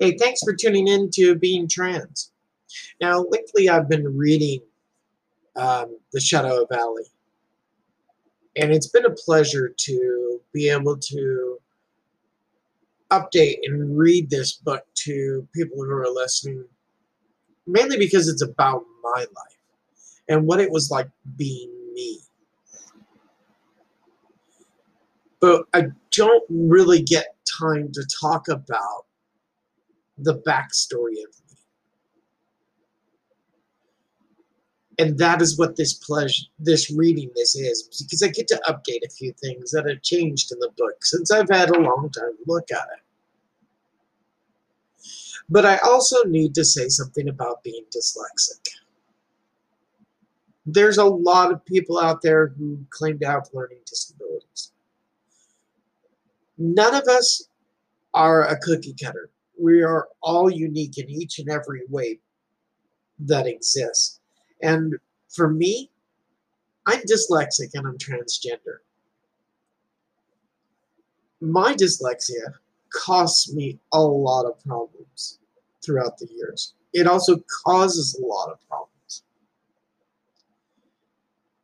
Hey, thanks for tuning in to Being Trans. Now, lately I've been reading um, The Shadow of Ally, and it's been a pleasure to be able to update and read this book to people who are listening, mainly because it's about my life and what it was like being me. But I don't really get time to talk about the backstory of me. And that is what this pleasure, this reading this is, because I get to update a few things that have changed in the book since I've had a long time to look at it. But I also need to say something about being dyslexic. There's a lot of people out there who claim to have learning disabilities. None of us are a cookie cutter we are all unique in each and every way that exists. And for me, I'm dyslexic and I'm transgender. My dyslexia costs me a lot of problems throughout the years. It also causes a lot of problems.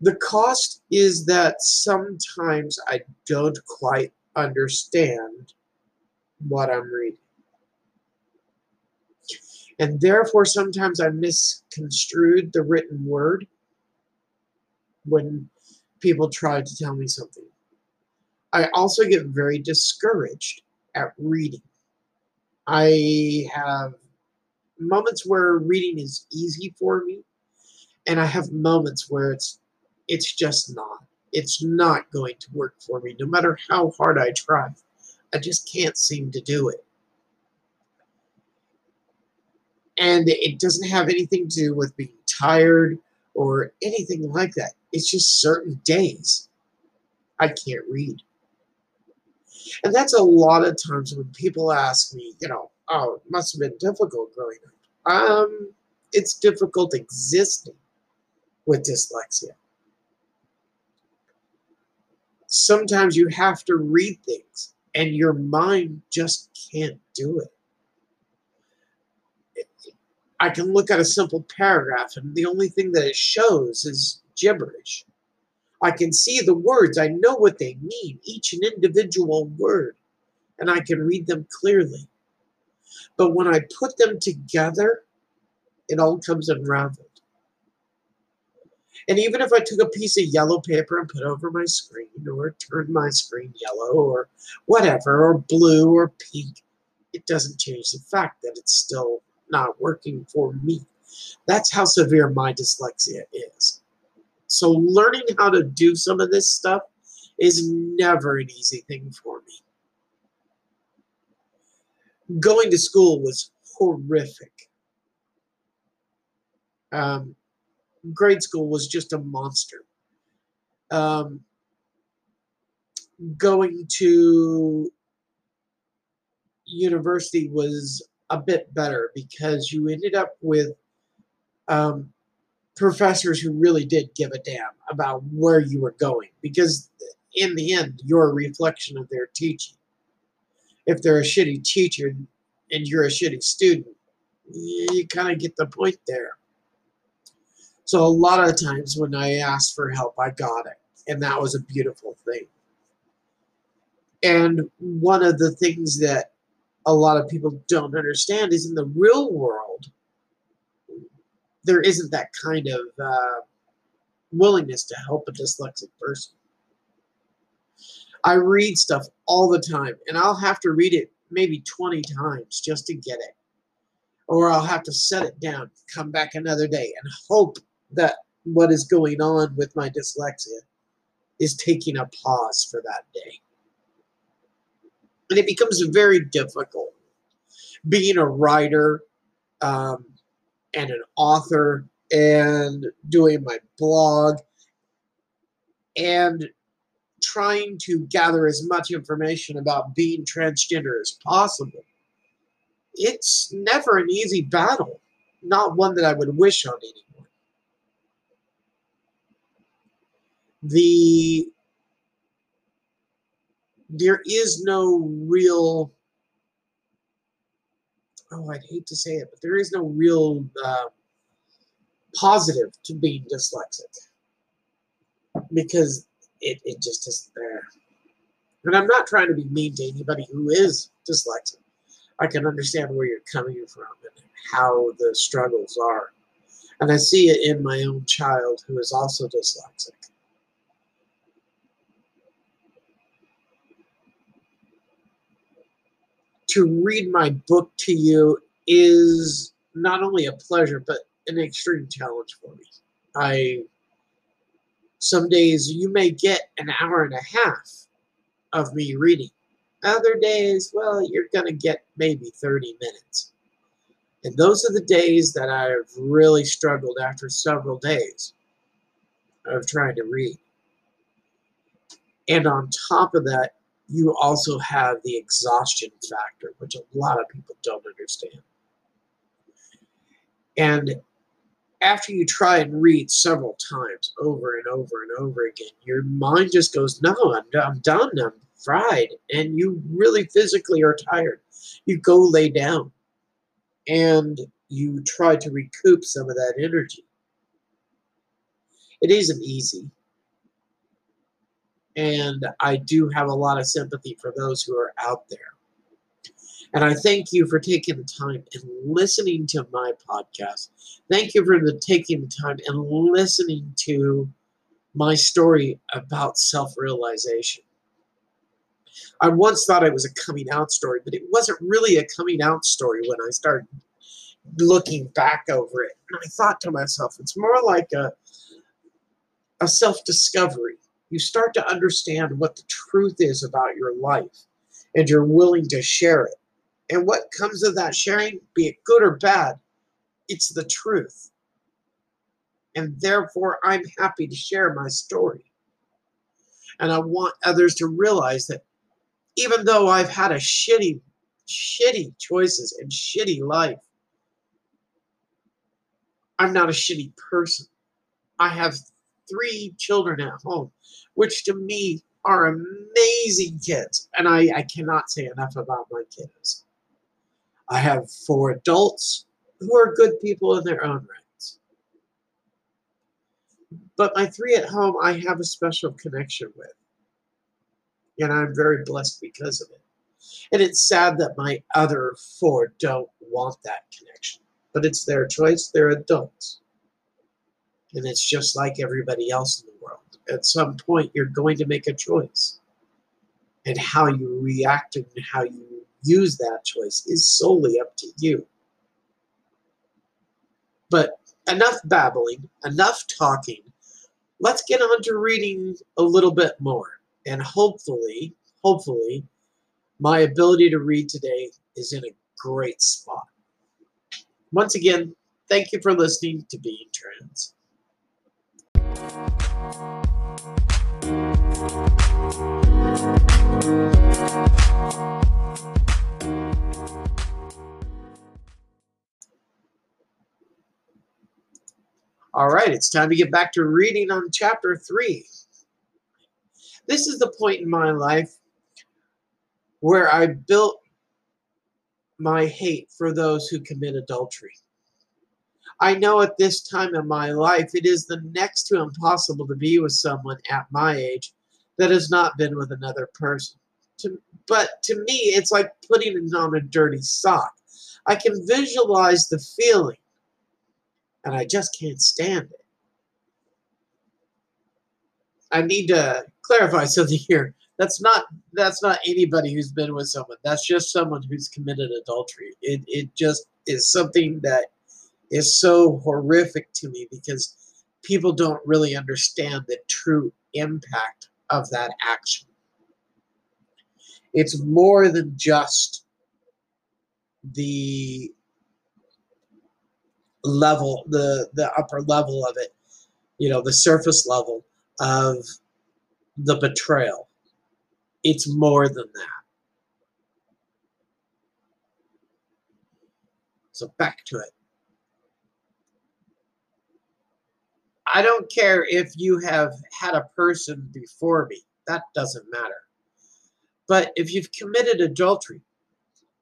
The cost is that sometimes I don't quite understand what I'm reading. And therefore, sometimes I misconstrued the written word when people try to tell me something. I also get very discouraged at reading. I have moments where reading is easy for me, and I have moments where it's it's just not. It's not going to work for me, no matter how hard I try. I just can't seem to do it. And it doesn't have anything to do with being tired or anything like that. It's just certain days I can't read. And that's a lot of times when people ask me, you know, oh, it must have been difficult growing up. Um, it's difficult existing with dyslexia. Sometimes you have to read things and your mind just can't do it. I can look at a simple paragraph and the only thing that it shows is gibberish. I can see the words, I know what they mean, each an individual word, and I can read them clearly. But when I put them together, it all comes unraveled. And even if I took a piece of yellow paper and put over my screen, or turned my screen yellow, or whatever, or blue, or pink, it doesn't change the fact that it's still not working for me. That's how severe my dyslexia is. So learning how to do some of this stuff is never an easy thing for me. Going to school was horrific. Um, grade school was just a monster. Um, going to university was a bit better because you ended up with um, professors who really did give a damn about where you were going because in the end you're a reflection of their teaching. If they're a shitty teacher and you're a shitty student you kind of get the point there. So a lot of times when i asked for help i got it and that was a beautiful thing. And one of the things that a lot of people don't understand is in the real world, there isn't that kind of uh, willingness to help a dyslexic person. I read stuff all the time, and I'll have to read it maybe 20 times just to get it. Or I'll have to set it down, come back another day, and hope that what is going on with my dyslexia is taking a pause for that day and it becomes very difficult. Being a writer um, and an author and doing my blog and trying to gather as much information about being transgender as possible. It's never an easy battle, not one that I would wish on anyone. The there is no real oh, I'd hate to say it, but there is no real uh, positive to being dyslexic because it, it just isn't there. And I'm not trying to be mean to anybody who is dyslexic. I can understand where you're coming from and how the struggles are. And I see it in my own child who is also dyslexic. To read my book to you is not only a pleasure, but an extreme challenge for me. I some days you may get an hour and a half of me reading. Other days, well, you're going to get maybe 30 minutes. And those are the days that I've really struggled after several days of trying to read. And on top of that, you also have the exhaustion factor, which a lot of people don't understand. And after you try and read several times over and over and over again, your mind just goes, No, I'm, I'm done. I'm fried. And you really physically are tired. You go lay down and you try to recoup some of that energy. It isn't easy. And I do have a lot of sympathy for those who are out there. And I thank you for taking the time and listening to my podcast. Thank you for the, taking the time and listening to my story about self realization. I once thought it was a coming out story, but it wasn't really a coming out story when I started looking back over it. And I thought to myself, it's more like a, a self discovery. You start to understand what the truth is about your life, and you're willing to share it. And what comes of that sharing, be it good or bad, it's the truth. And therefore, I'm happy to share my story. And I want others to realize that even though I've had a shitty, shitty choices and shitty life, I'm not a shitty person. I have three children at home, which to me are amazing kids. And I, I cannot say enough about my kids. I have four adults who are good people in their own rights. But my three at home, I have a special connection with. And I'm very blessed because of it. And it's sad that my other four don't want that connection. But it's their choice, they're adults. And it's just like everybody else in the world. At some point, you're going to make a choice. And how you react and how you use that choice is solely up to you. But enough babbling, enough talking. Let's get on to reading a little bit more. And hopefully, hopefully, my ability to read today is in a great spot. Once again, thank you for listening to Being Trans. All right, it's time to get back to reading on chapter 3. This is the point in my life where I built my hate for those who commit adultery. I know at this time in my life it is the next to impossible to be with someone at my age that has not been with another person. To, but to me, it's like putting it on a dirty sock. I can visualize the feeling and I just can't stand it. I need to clarify something here. That's not that's not anybody who's been with someone. That's just someone who's committed adultery. It it just is something that is so horrific to me because people don't really understand the true impact of that action. It's more than just the level, the the upper level of it, you know, the surface level of the betrayal. It's more than that. So back to it. I don't care if you have had a person before me. That doesn't matter. But if you've committed adultery,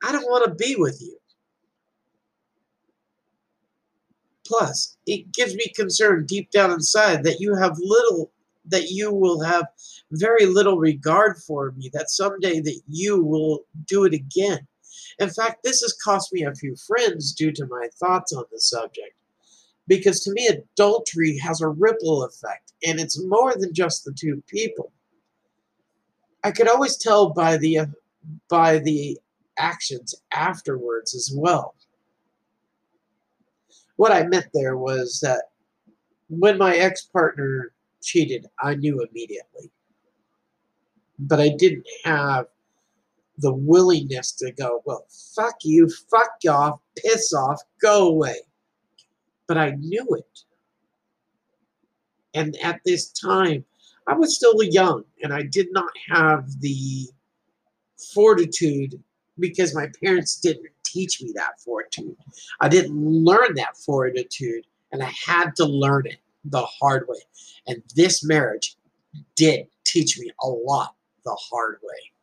I don't want to be with you. Plus, it gives me concern deep down inside that you have little, that you will have very little regard for me, that someday that you will do it again. In fact, this has cost me a few friends due to my thoughts on the subject. Because to me, adultery has a ripple effect, and it's more than just the two people. I could always tell by the uh, by the actions afterwards as well. What I meant there was that when my ex-partner cheated, I knew immediately. But I didn't have the willingness to go, well, fuck you, fuck off, piss off, go away. But I knew it. And at this time, I was still young and I did not have the fortitude because my parents didn't teach me that fortitude. I didn't learn that fortitude and I had to learn it the hard way. And this marriage did teach me a lot the hard way.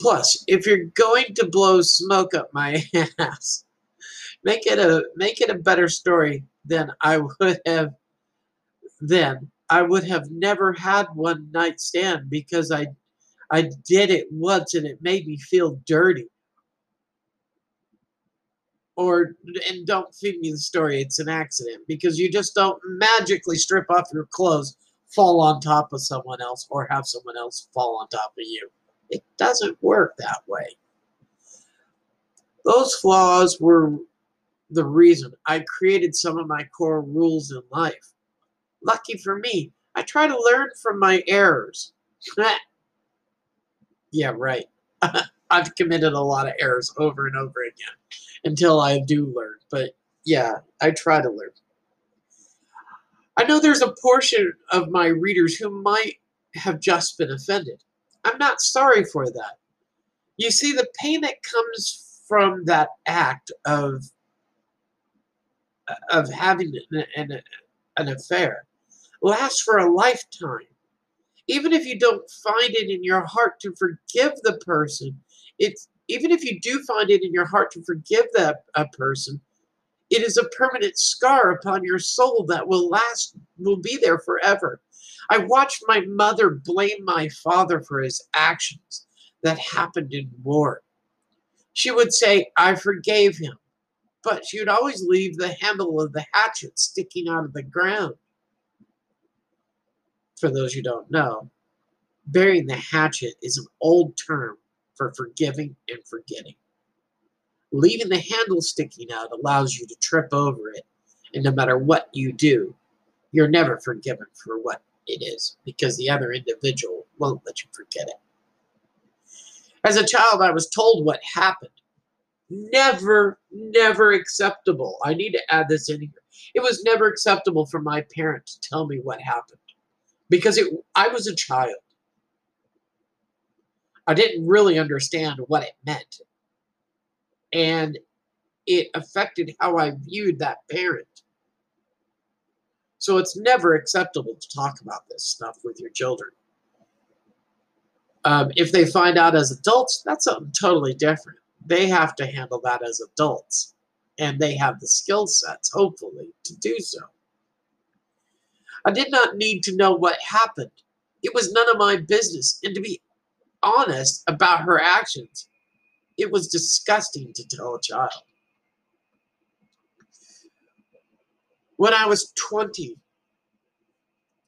Plus, if you're going to blow smoke up my ass, make it a make it a better story than I would have then. I would have never had one night stand because I I did it once and it made me feel dirty. Or and don't feed me the story, it's an accident because you just don't magically strip off your clothes, fall on top of someone else, or have someone else fall on top of you. It doesn't work that way. Those flaws were the reason I created some of my core rules in life. Lucky for me, I try to learn from my errors. yeah, right. I've committed a lot of errors over and over again until I do learn. But yeah, I try to learn. I know there's a portion of my readers who might have just been offended. I'm not sorry for that. You see, the pain that comes from that act of of having an, an, an affair lasts for a lifetime. Even if you don't find it in your heart to forgive the person, it's even if you do find it in your heart to forgive that a person, it is a permanent scar upon your soul that will last, will be there forever. I watched my mother blame my father for his actions that happened in war. She would say, I forgave him, but she would always leave the handle of the hatchet sticking out of the ground. For those who don't know, burying the hatchet is an old term for forgiving and forgetting. Leaving the handle sticking out allows you to trip over it, and no matter what you do, you're never forgiven for what it is because the other individual won't let you forget it. As a child, I was told what happened. Never, never acceptable. I need to add this in here. It was never acceptable for my parent to tell me what happened because it, I was a child. I didn't really understand what it meant. And it affected how I viewed that parent. So it's never acceptable to talk about this stuff with your children. Um, if they find out as adults, that's something totally different. They have to handle that as adults, and they have the skill sets, hopefully, to do so. I did not need to know what happened. It was none of my business, and to be honest about her actions, it was disgusting to tell a child. When I was 20,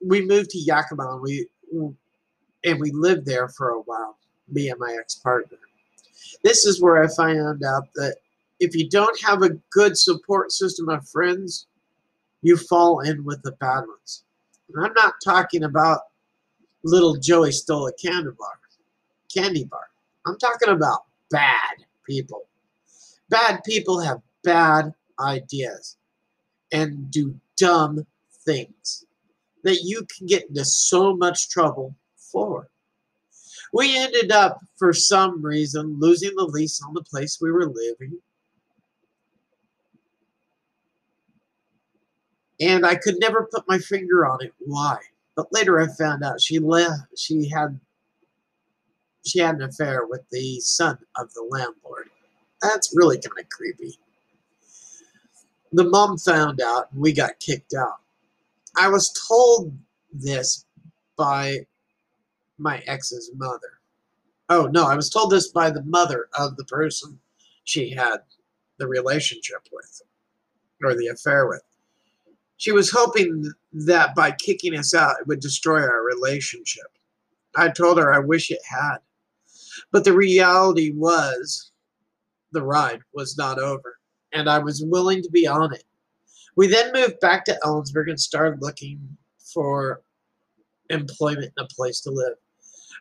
we moved to Yakima and we, and we lived there for a while, me and my ex-partner. This is where I found out that if you don't have a good support system of friends, you fall in with the bad ones. And I'm not talking about little Joey stole a candy bar. Candy bar. I'm talking about bad people. Bad people have bad ideas and do dumb things that you can get into so much trouble for. We ended up, for some reason, losing the lease on the place we were living. And I could never put my finger on it why. But later I found out she left she had she had an affair with the son of the landlord. That's really kind of creepy. The mom found out and we got kicked out. I was told this by my ex's mother. Oh, no, I was told this by the mother of the person she had the relationship with or the affair with. She was hoping that by kicking us out, it would destroy our relationship. I told her I wish it had. But the reality was the ride was not over, and I was willing to be on it. We then moved back to Ellensburg and started looking for employment and a place to live.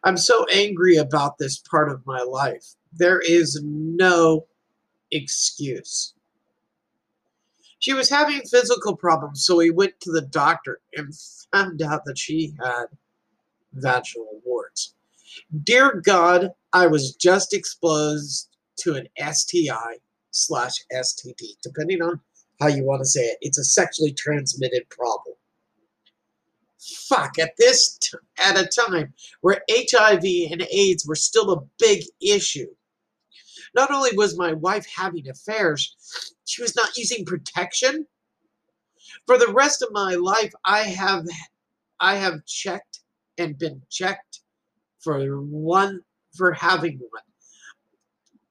I'm so angry about this part of my life. There is no excuse. She was having physical problems, so we went to the doctor and found out that she had vaginal warts. Dear God, I was just exposed to an STI slash STD, depending on how you want to say it. It's a sexually transmitted problem. Fuck, at this at a time where HIV and AIDS were still a big issue. Not only was my wife having affairs, she was not using protection. For the rest of my life, I have I have checked and been checked for one for having one.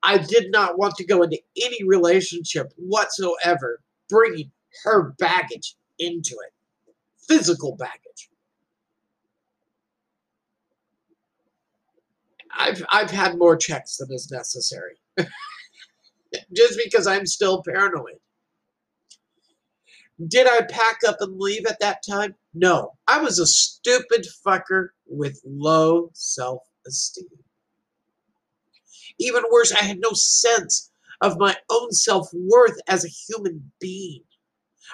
I did not want to go into any relationship whatsoever bringing her baggage into it. Physical baggage. I've I've had more checks than is necessary. Just because I'm still paranoid. Did I pack up and leave at that time? No. I was a stupid fucker with low self esteem. Even worse, I had no sense of my own self worth as a human being.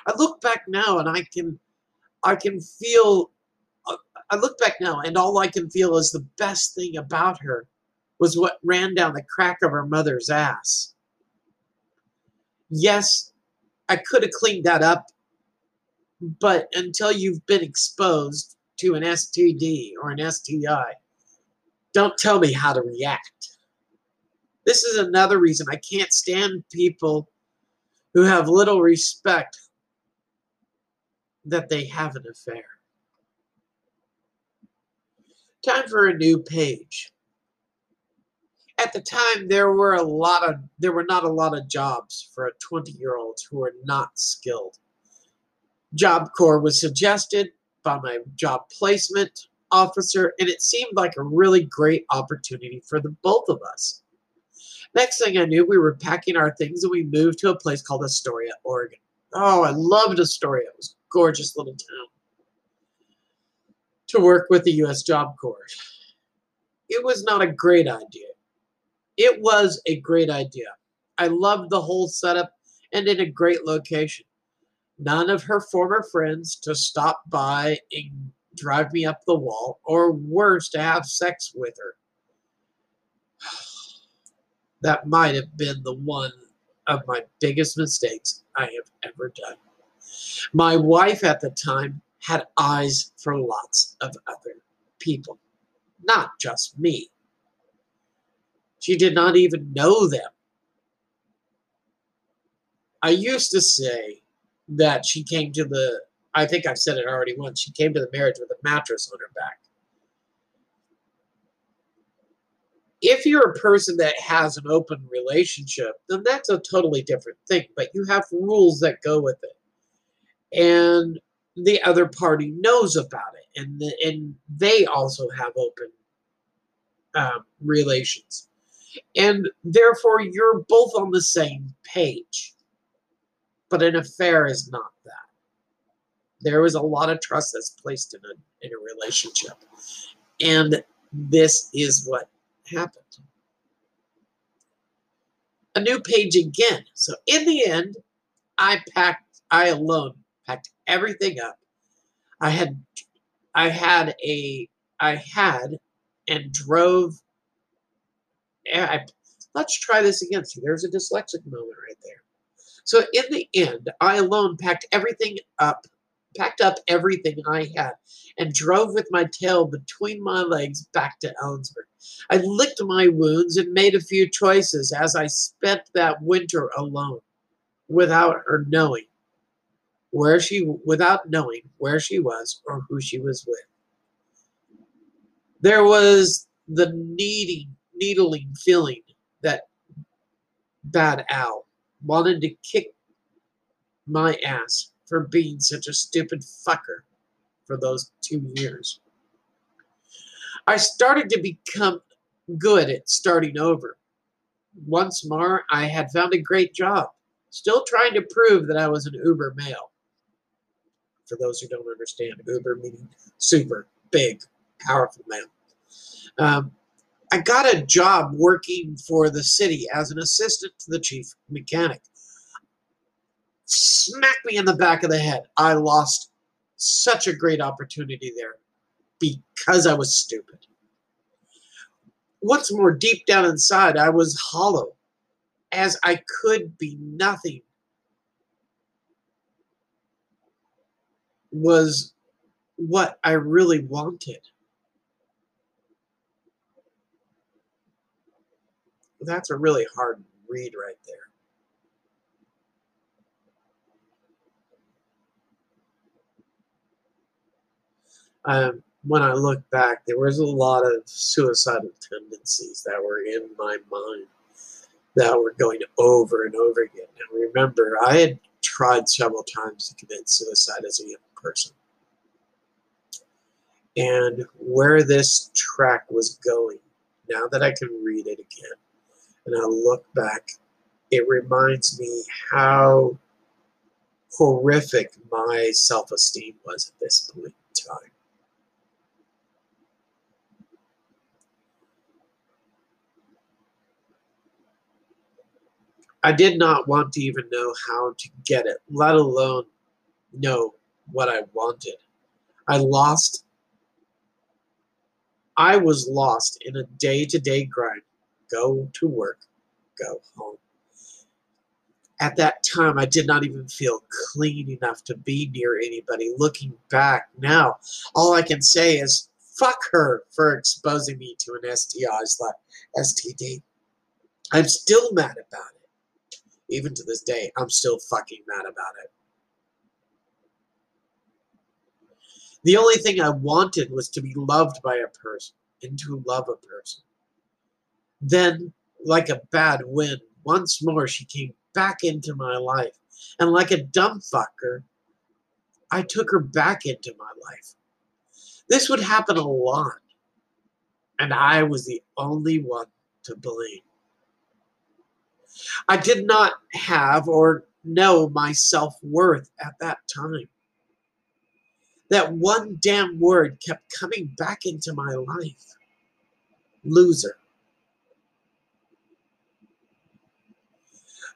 I look back now and I can, I can feel, uh, I look back now and all I can feel is the best thing about her was what ran down the crack of her mother's ass. Yes, I could have cleaned that up, but until you've been exposed to an STD or an STI, don't tell me how to react. This is another reason I can't stand people who have little respect that they have an affair. Time for a new page. At the time there were a lot of there were not a lot of jobs for a 20-year-old who were not skilled. Job Corps was suggested by my job placement officer and it seemed like a really great opportunity for the both of us. Next thing I knew, we were packing our things and we moved to a place called Astoria, Oregon. Oh, I loved Astoria. It was a gorgeous little town. To work with the U.S. Job Corps. It was not a great idea. It was a great idea. I loved the whole setup and in a great location. None of her former friends to stop by and drive me up the wall, or worse, to have sex with her that might have been the one of my biggest mistakes I have ever done. My wife at the time had eyes for lots of other people, not just me. She did not even know them. I used to say that she came to the, I think I've said it already once, she came to the marriage with a mattress on her back. If you're a person that has an open relationship, then that's a totally different thing. But you have rules that go with it, and the other party knows about it, and the, and they also have open um, relations, and therefore you're both on the same page. But an affair is not that. There is a lot of trust that's placed in a in a relationship, and this is what happened. A new page again. So in the end, I packed, I alone packed everything up. I had, I had a, I had and drove. Eh, I, let's try this again. See, there's a dyslexic moment right there. So in the end, I alone packed everything up, packed up everything I had, and drove with my tail between my legs back to Ellensburg. I licked my wounds and made a few choices as I spent that winter alone without her knowing where she without knowing where she was or who she was with. There was the needing, needling feeling that Bad Al wanted to kick my ass for being such a stupid fucker for those two years. I started to become good at starting over. Once more, I had found a great job, still trying to prove that I was an uber male for those who don't understand. Uber meaning super, big, powerful man. Um, I got a job working for the city as an assistant to the chief mechanic. Smack me in the back of the head. I lost such a great opportunity there because I was stupid. Once more, deep down inside, I was hollow, as I could be nothing was what I really wanted. That's a really hard read right there. Um, when I look back, there was a lot of suicidal tendencies that were in my mind that were going over and over again. And remember, I had tried several times to commit suicide as a young person. And where this track was going, now that I can read it again and I look back, it reminds me how horrific my self esteem was at this point in time. I did not want to even know how to get it, let alone know what I wanted. I lost. I was lost in a day to day grind. Go to work, go home. At that time, I did not even feel clean enough to be near anybody. Looking back now, all I can say is fuck her for exposing me to an STI STD. I'm still mad about it. Even to this day, I'm still fucking mad about it. The only thing I wanted was to be loved by a person and to love a person. Then, like a bad wind, once more she came back into my life. And like a dumb fucker, I took her back into my life. This would happen a lot. And I was the only one to blame. I did not have or know my self worth at that time that one damn word kept coming back into my life loser.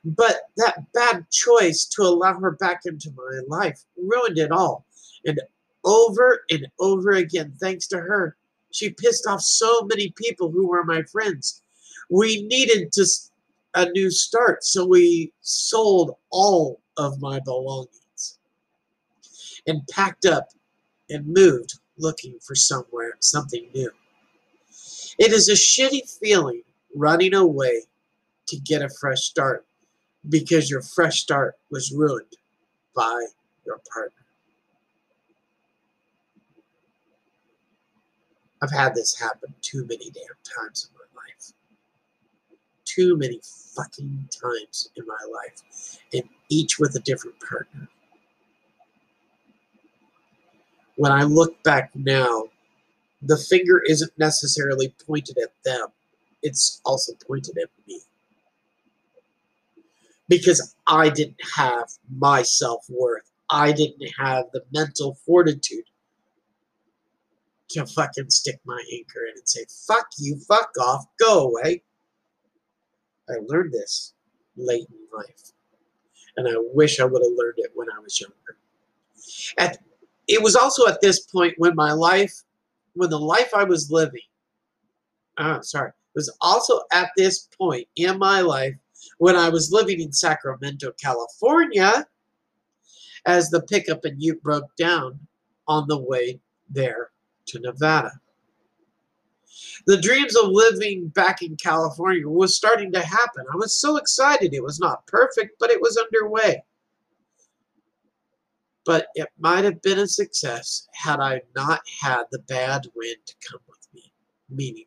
But that bad choice to allow her back into my life ruined it all. And over and over again, thanks to her, she pissed off so many people who were my friends. We needed to a new start, so we sold all of my belongings and packed up and moved looking for somewhere, something new. It is a shitty feeling running away to get a fresh start because your fresh start was ruined by your partner. I've had this happen too many damn times in my life. Too many fucking times in my life, and each with a different partner when I look back now, the finger isn't necessarily pointed at them, it's also pointed at me. Because I didn't have my self worth, I didn't have the mental fortitude to fucking stick my anchor in and say, fuck you, fuck off, go away. I learned this late in life. And I wish I would have learned it when I was younger. At it was also at this point when my life, when the life I was living, uh, sorry, it was also at this point in my life when I was living in Sacramento, California, as the pickup and ute broke down on the way there to Nevada. The dreams of living back in California was starting to happen. I was so excited. It was not perfect, but it was underway. But it might have been a success had I not had the bad wind come with me. Meaning,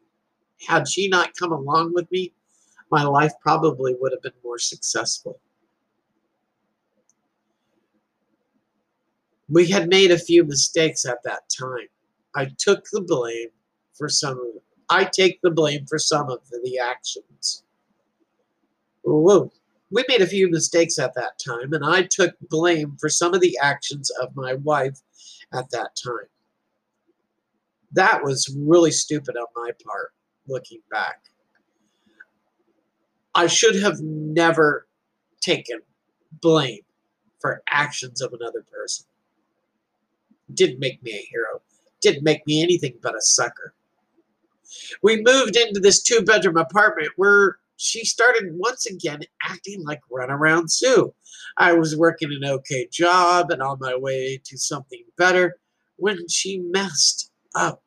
had she not come along with me, my life probably would have been more successful. We had made a few mistakes at that time. I took the blame for some of. I take the blame for some of the actions. Whoa. We made a few mistakes at that time, and I took blame for some of the actions of my wife at that time. That was really stupid on my part, looking back. I should have never taken blame for actions of another person didn't make me a hero. Didn't make me anything but a sucker. We moved into this two bedroom apartment where she started once again acting like runaround Sue. I was working an okay job and on my way to something better when she messed up.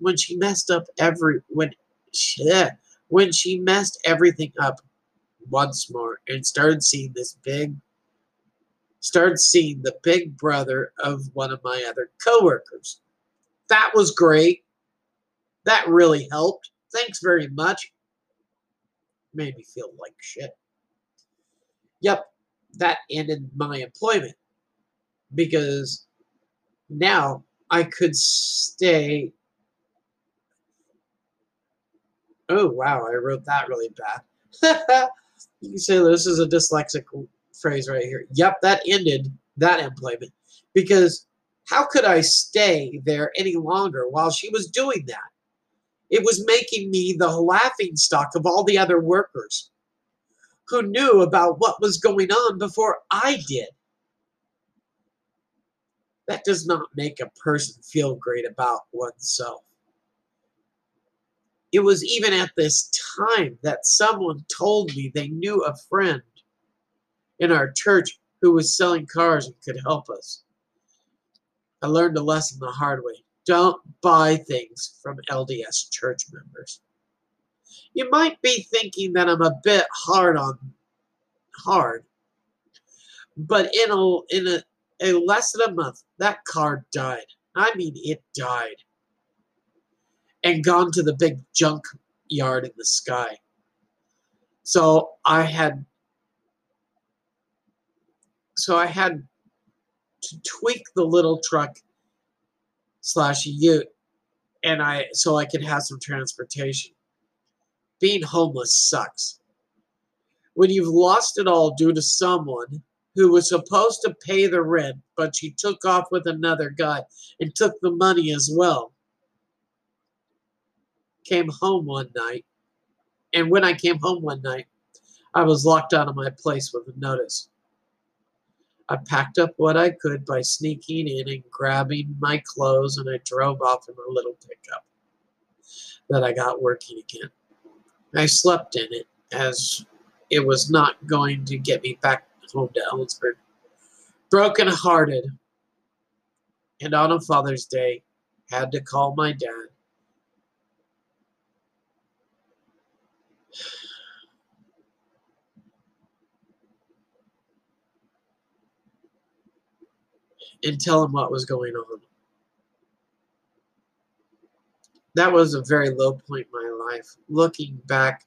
When she messed up every when she, when she messed everything up once more and started seeing this big started seeing the big brother of one of my other coworkers. That was great. That really helped. Thanks very much. Made me feel like shit. Yep, that ended my employment because now I could stay. Oh, wow, I wrote that really bad. you can say this is a dyslexic phrase right here. Yep, that ended that employment because how could I stay there any longer while she was doing that? It was making me the laughing stock of all the other workers who knew about what was going on before I did. That does not make a person feel great about oneself. It was even at this time that someone told me they knew a friend in our church who was selling cars and could help us. I learned a lesson the hard way. Don't buy things from LDS church members. You might be thinking that I'm a bit hard on hard, but in a in a, a less than a month, that car died. I mean, it died and gone to the big junk yard in the sky. So I had so I had to tweak the little truck slash ute and I so I could have some transportation. Being homeless sucks. When you've lost it all due to someone who was supposed to pay the rent, but she took off with another guy and took the money as well. Came home one night, and when I came home one night, I was locked out of my place with a notice. I packed up what I could by sneaking in and grabbing my clothes, and I drove off in a little pickup that I got working again. I slept in it as it was not going to get me back home to Ellensburg. Broken hearted, and on a Father's Day, had to call my dad and tell him what was going on. That was a very low point in my life. Looking back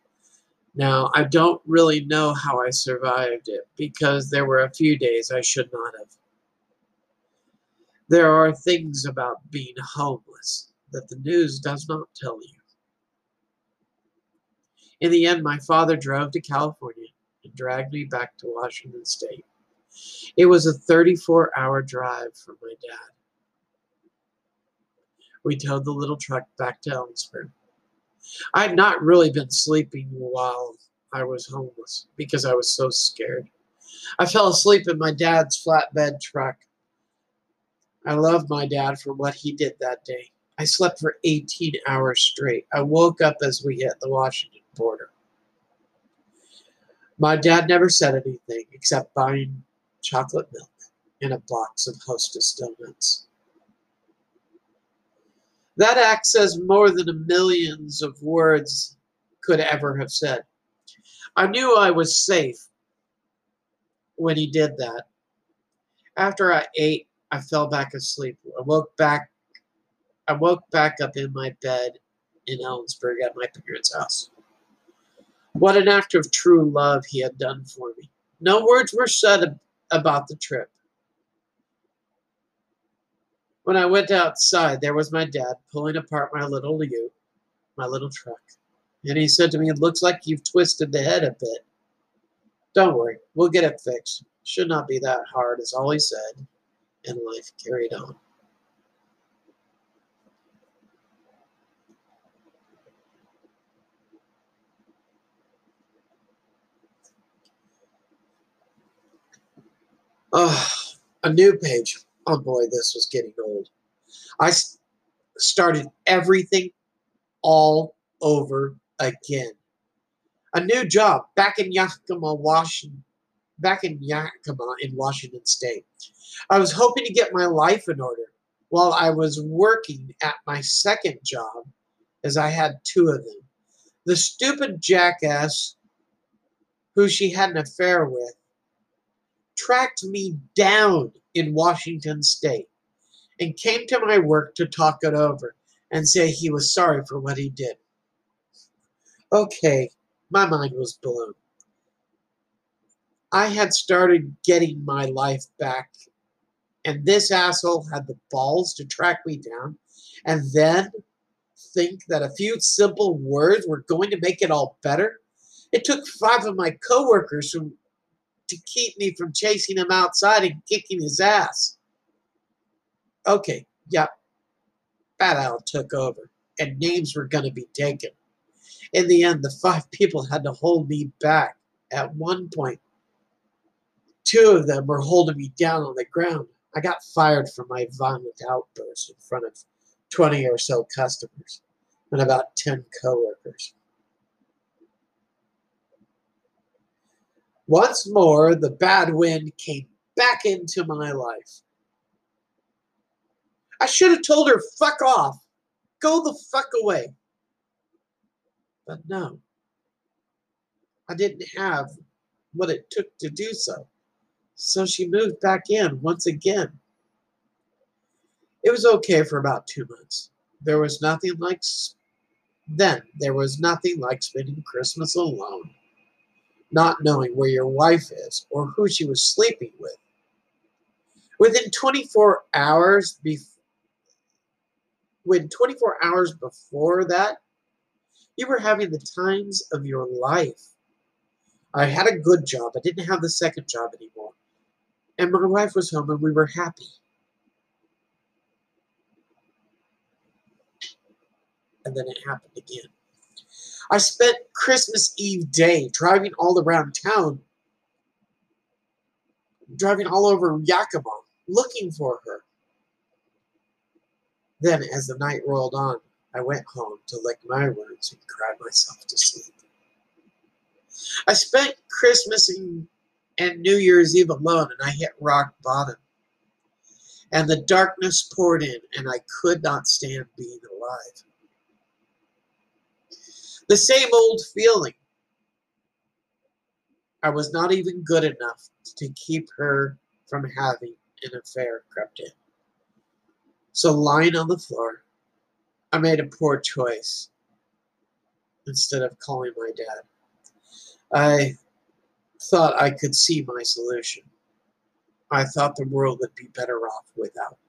now, I don't really know how I survived it because there were a few days I should not have. There are things about being homeless that the news does not tell you. In the end, my father drove to California and dragged me back to Washington State. It was a 34 hour drive for my dad. We towed the little truck back to Ellensburg. I had not really been sleeping while I was homeless because I was so scared. I fell asleep in my dad's flatbed truck. I loved my dad for what he did that day. I slept for 18 hours straight. I woke up as we hit the Washington border. My dad never said anything except buying chocolate milk, and a box of Hostess donuts. That act says more than a millions of words could ever have said. I knew I was safe when he did that. After I ate, I fell back asleep. I woke back I woke back up in my bed in Ellensburg at my parents' house. What an act of true love he had done for me. No words were said about the trip. When I went outside, there was my dad pulling apart my little ute, my little truck. And he said to me, It looks like you've twisted the head a bit. Don't worry, we'll get it fixed. Should not be that hard, is all he said. And life carried on. Oh, a new page. Oh boy, this was getting old. I started everything all over again. A new job back in Yakima, Washington. Back in Yakima in Washington State. I was hoping to get my life in order while I was working at my second job, as I had two of them. The stupid jackass who she had an affair with tracked me down in Washington State and came to my work to talk it over and say he was sorry for what he did. Okay, my mind was blown. I had started getting my life back, and this asshole had the balls to track me down and then think that a few simple words were going to make it all better. It took five of my coworkers who to keep me from chasing him outside and kicking his ass. Okay, yep. Fat Al took over, and names were going to be taken. In the end, the five people had to hold me back. At one point, two of them were holding me down on the ground. I got fired for my violent outburst in front of 20 or so customers and about 10 coworkers. Once more, the bad wind came back into my life. I should have told her, fuck off. Go the fuck away. But no. I didn't have what it took to do so. So she moved back in once again. It was okay for about two months. There was nothing like then there was nothing like spending Christmas alone not knowing where your wife is or who she was sleeping with. Within 24 hours, before when 24 hours before that, you were having the times of your life. I had a good job. I didn't have the second job anymore. And my wife was home and we were happy. And then it happened again. I spent Christmas Eve day driving all around town, driving all over Yakima, looking for her. Then, as the night rolled on, I went home to lick my wounds and cry myself to sleep. I spent Christmas and, New Year's Eve alone, and I hit rock bottom. And the darkness poured in, and I could not stand being alive. The same old feeling. I was not even good enough to keep her from having an affair crept in. So lying on the floor, I made a poor choice instead of calling my dad. I thought I could see my solution. I thought the world would be better off without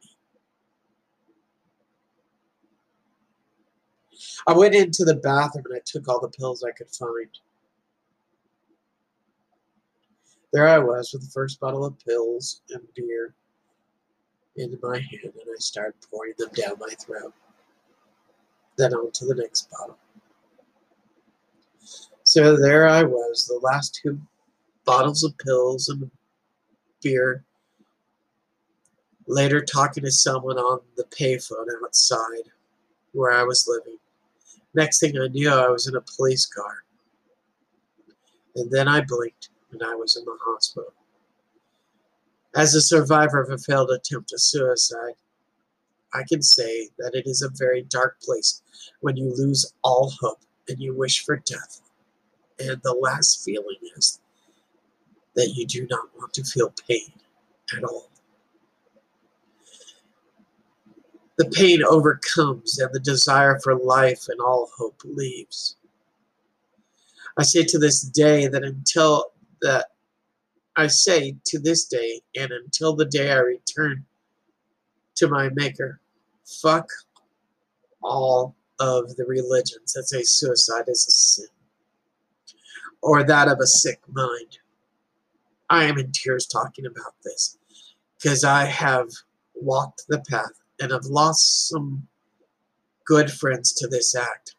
I went into the bathroom and I took all the pills I could find. There I was with the first bottle of pills and beer in my hand, and I started pouring them down my throat. Then on to the next bottle. So there I was, the last two bottles of pills and beer. Later, talking to someone on the payphone outside where I was living. Next thing I knew, I was in a police car. And then I blinked, and I was in the hospital. As a survivor of a failed attempt at suicide, I can say that it is a very dark place when you lose all hope and you wish for death. And the last feeling is that you do not want to feel pain at all. The pain overcomes and the desire for life and all hope leaves. I say to this day that until that I say to this day and until the day I return to my maker, fuck all of the religions that say suicide is a sin or that of a sick mind. I am in tears talking about this because I have walked the path and have lost some good friends to this act.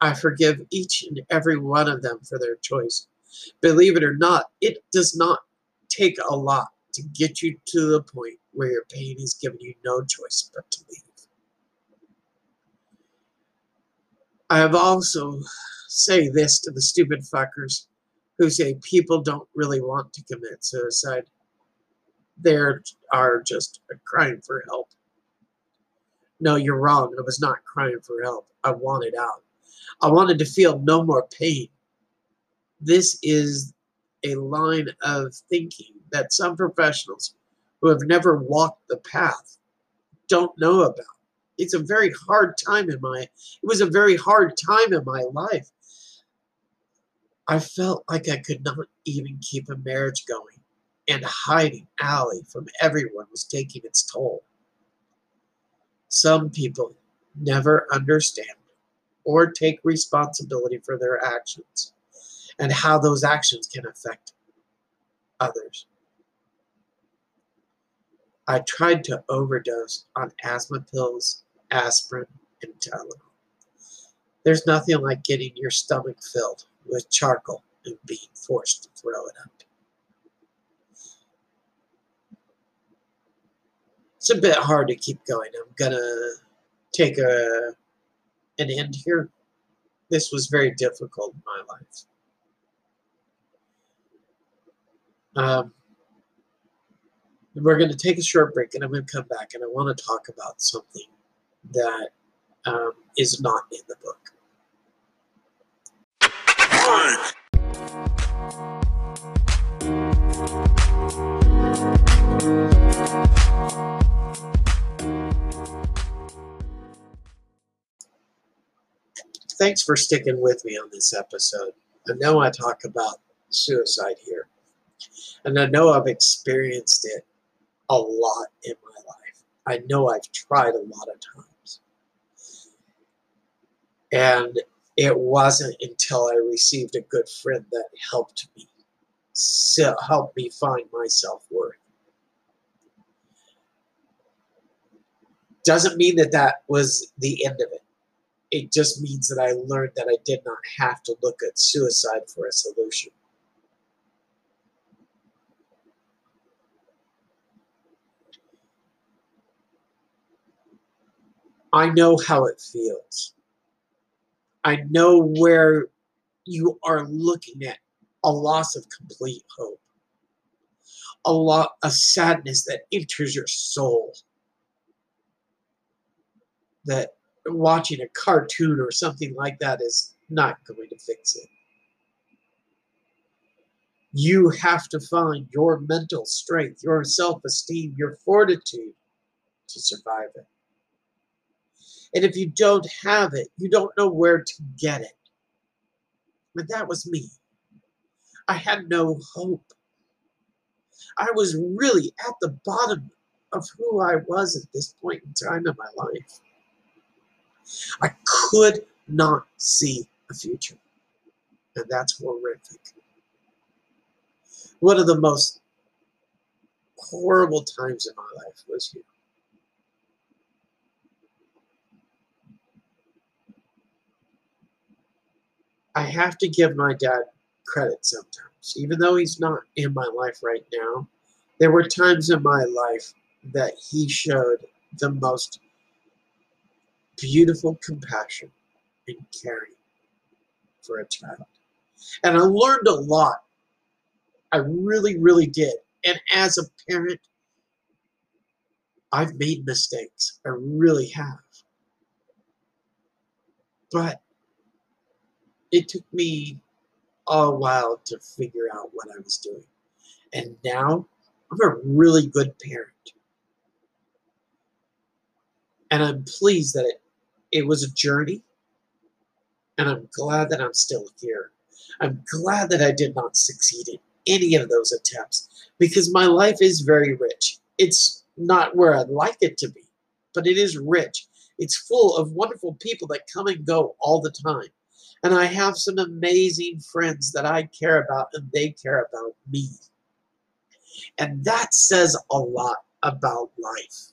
I forgive each and every one of them for their choice. Believe it or not, it does not take a lot to get you to the point where your pain is giving you no choice but to leave. I have also say this to the stupid fuckers who say people don't really want to commit suicide. They are just crying for help. No, you're wrong. I was not crying for help. I wanted out. I wanted to feel no more pain. This is a line of thinking that some professionals who have never walked the path don't know about. It's a very hard time in my it was a very hard time in my life. I felt like I could not even keep a marriage going, and hiding Ally from everyone was taking its toll. Some people never understand or take responsibility for their actions and how those actions can affect others. I tried to overdose on asthma pills, aspirin, and Tylenol. There's nothing like getting your stomach filled with charcoal and being forced to throw it up. It's a bit hard to keep going. I'm gonna take a an end here. This was very difficult in my life. Um, we're going to take a short break and I'm going to come back and I want to talk about something that um, is not in the book. Thanks for sticking with me on this episode. I know I talk about suicide here, and I know I've experienced it a lot in my life. I know I've tried a lot of times. And it wasn't until I received a good friend that helped me, helped me find my self worth. Doesn't mean that that was the end of it. It just means that I learned that I did not have to look at suicide for a solution. I know how it feels. I know where you are looking at a loss of complete hope, a lot of sadness that enters your soul. That watching a cartoon or something like that is not going to fix it. You have to find your mental strength, your self esteem, your fortitude to survive it. And if you don't have it, you don't know where to get it. But that was me. I had no hope. I was really at the bottom of who I was at this point in time in my life. I could not see a future. And that's horrific. One of the most horrible times in my life was here. I have to give my dad credit sometimes, even though he's not in my life right now. There were times in my life that he showed the most beautiful compassion and caring for a child. And I learned a lot. I really, really did. And as a parent, I've made mistakes. I really have. But it took me a while to figure out what I was doing. And now I'm a really good parent. And I'm pleased that it, it was a journey. And I'm glad that I'm still here. I'm glad that I did not succeed in any of those attempts because my life is very rich. It's not where I'd like it to be, but it is rich. It's full of wonderful people that come and go all the time. And I have some amazing friends that I care about and they care about me. And that says a lot about life.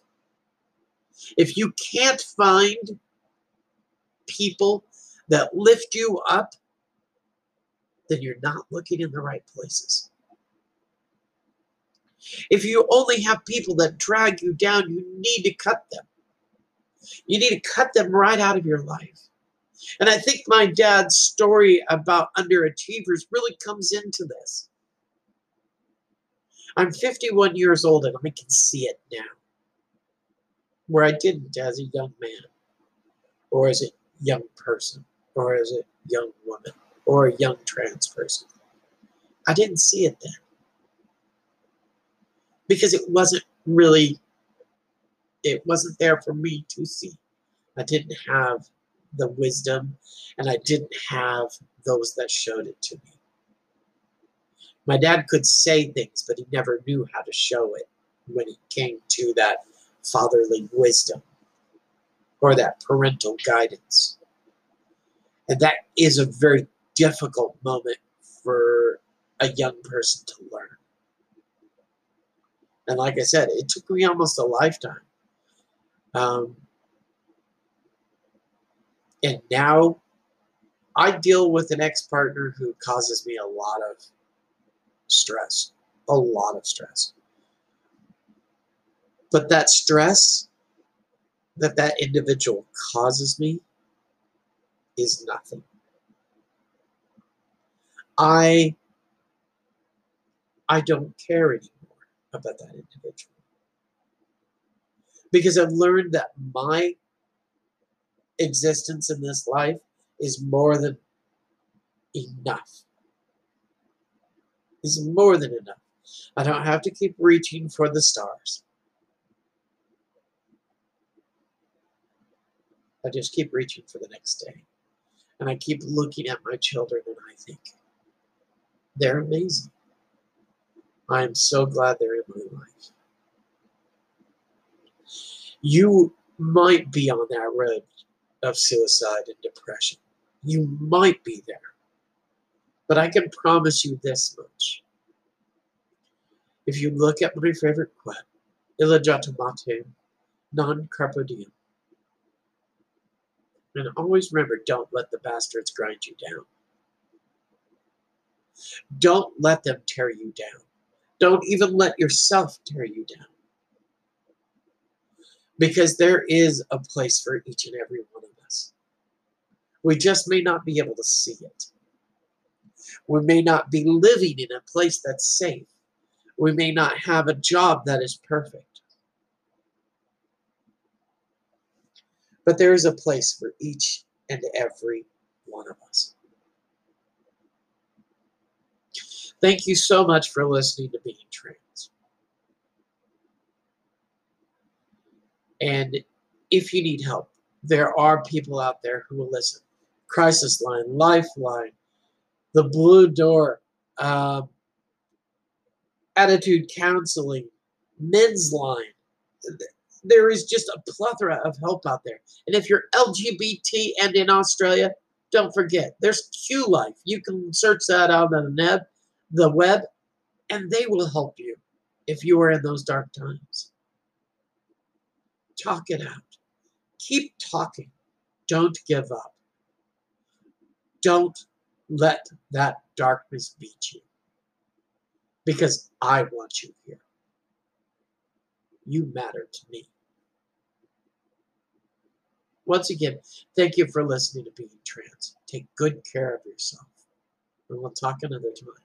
If you can't find people that lift you up, then you're not looking in the right places. If you only have people that drag you down, you need to cut them. You need to cut them right out of your life. And I think my dad's story about underachievers really comes into this. I'm 51 years old and I can see it now. Where I didn't as a young man, or as a young person, or as a young woman, or a young trans person. I didn't see it then. Because it wasn't really, it wasn't there for me to see. I didn't have the wisdom and I didn't have those that showed it to me. My dad could say things, but he never knew how to show it when it came to that fatherly wisdom or that parental guidance. And that is a very difficult moment for a young person to learn. And like I said, it took me almost a lifetime. Um, and now I deal with an ex partner who causes me a lot of stress, a lot of stress. But that stress that that individual causes me is nothing. I I don't care anymore about that individual. Because I've learned that my existence in this life is more than enough. Is more than enough. I don't have to keep reaching for the stars. I just keep reaching for the next day. And I keep looking at my children and I think, they're amazing. I am so glad they're in my life. You might be on that road of suicide and depression. You might be there. But I can promise you this much. If you look at my favorite quote, Mater, non carpe diem. And always remember, don't let the bastards grind you down. Don't let them tear you down. Don't even let yourself tear you down. Because there is a place for each and every one. We just may not be able to see it. We may not be living in a place that's safe. We may not have a job that is perfect. But there is a place for each and every one of us. Thank you so much for listening to Being Trans. And if you need help, there are people out there who will listen. Crisis Line, Lifeline, The Blue Door, uh, Attitude Counseling, Men's Line. There is just a plethora of help out there. And if you're LGBT and in Australia, don't forget, there's Q Life. You can search that out on the web the web, and they will help you if you are in those dark times. Talk it out. Keep talking. Don't give up. Don't let that darkness beat you because I want you here. You matter to me. Once again, thank you for listening to Being Trans. Take good care of yourself, and we'll talk another time.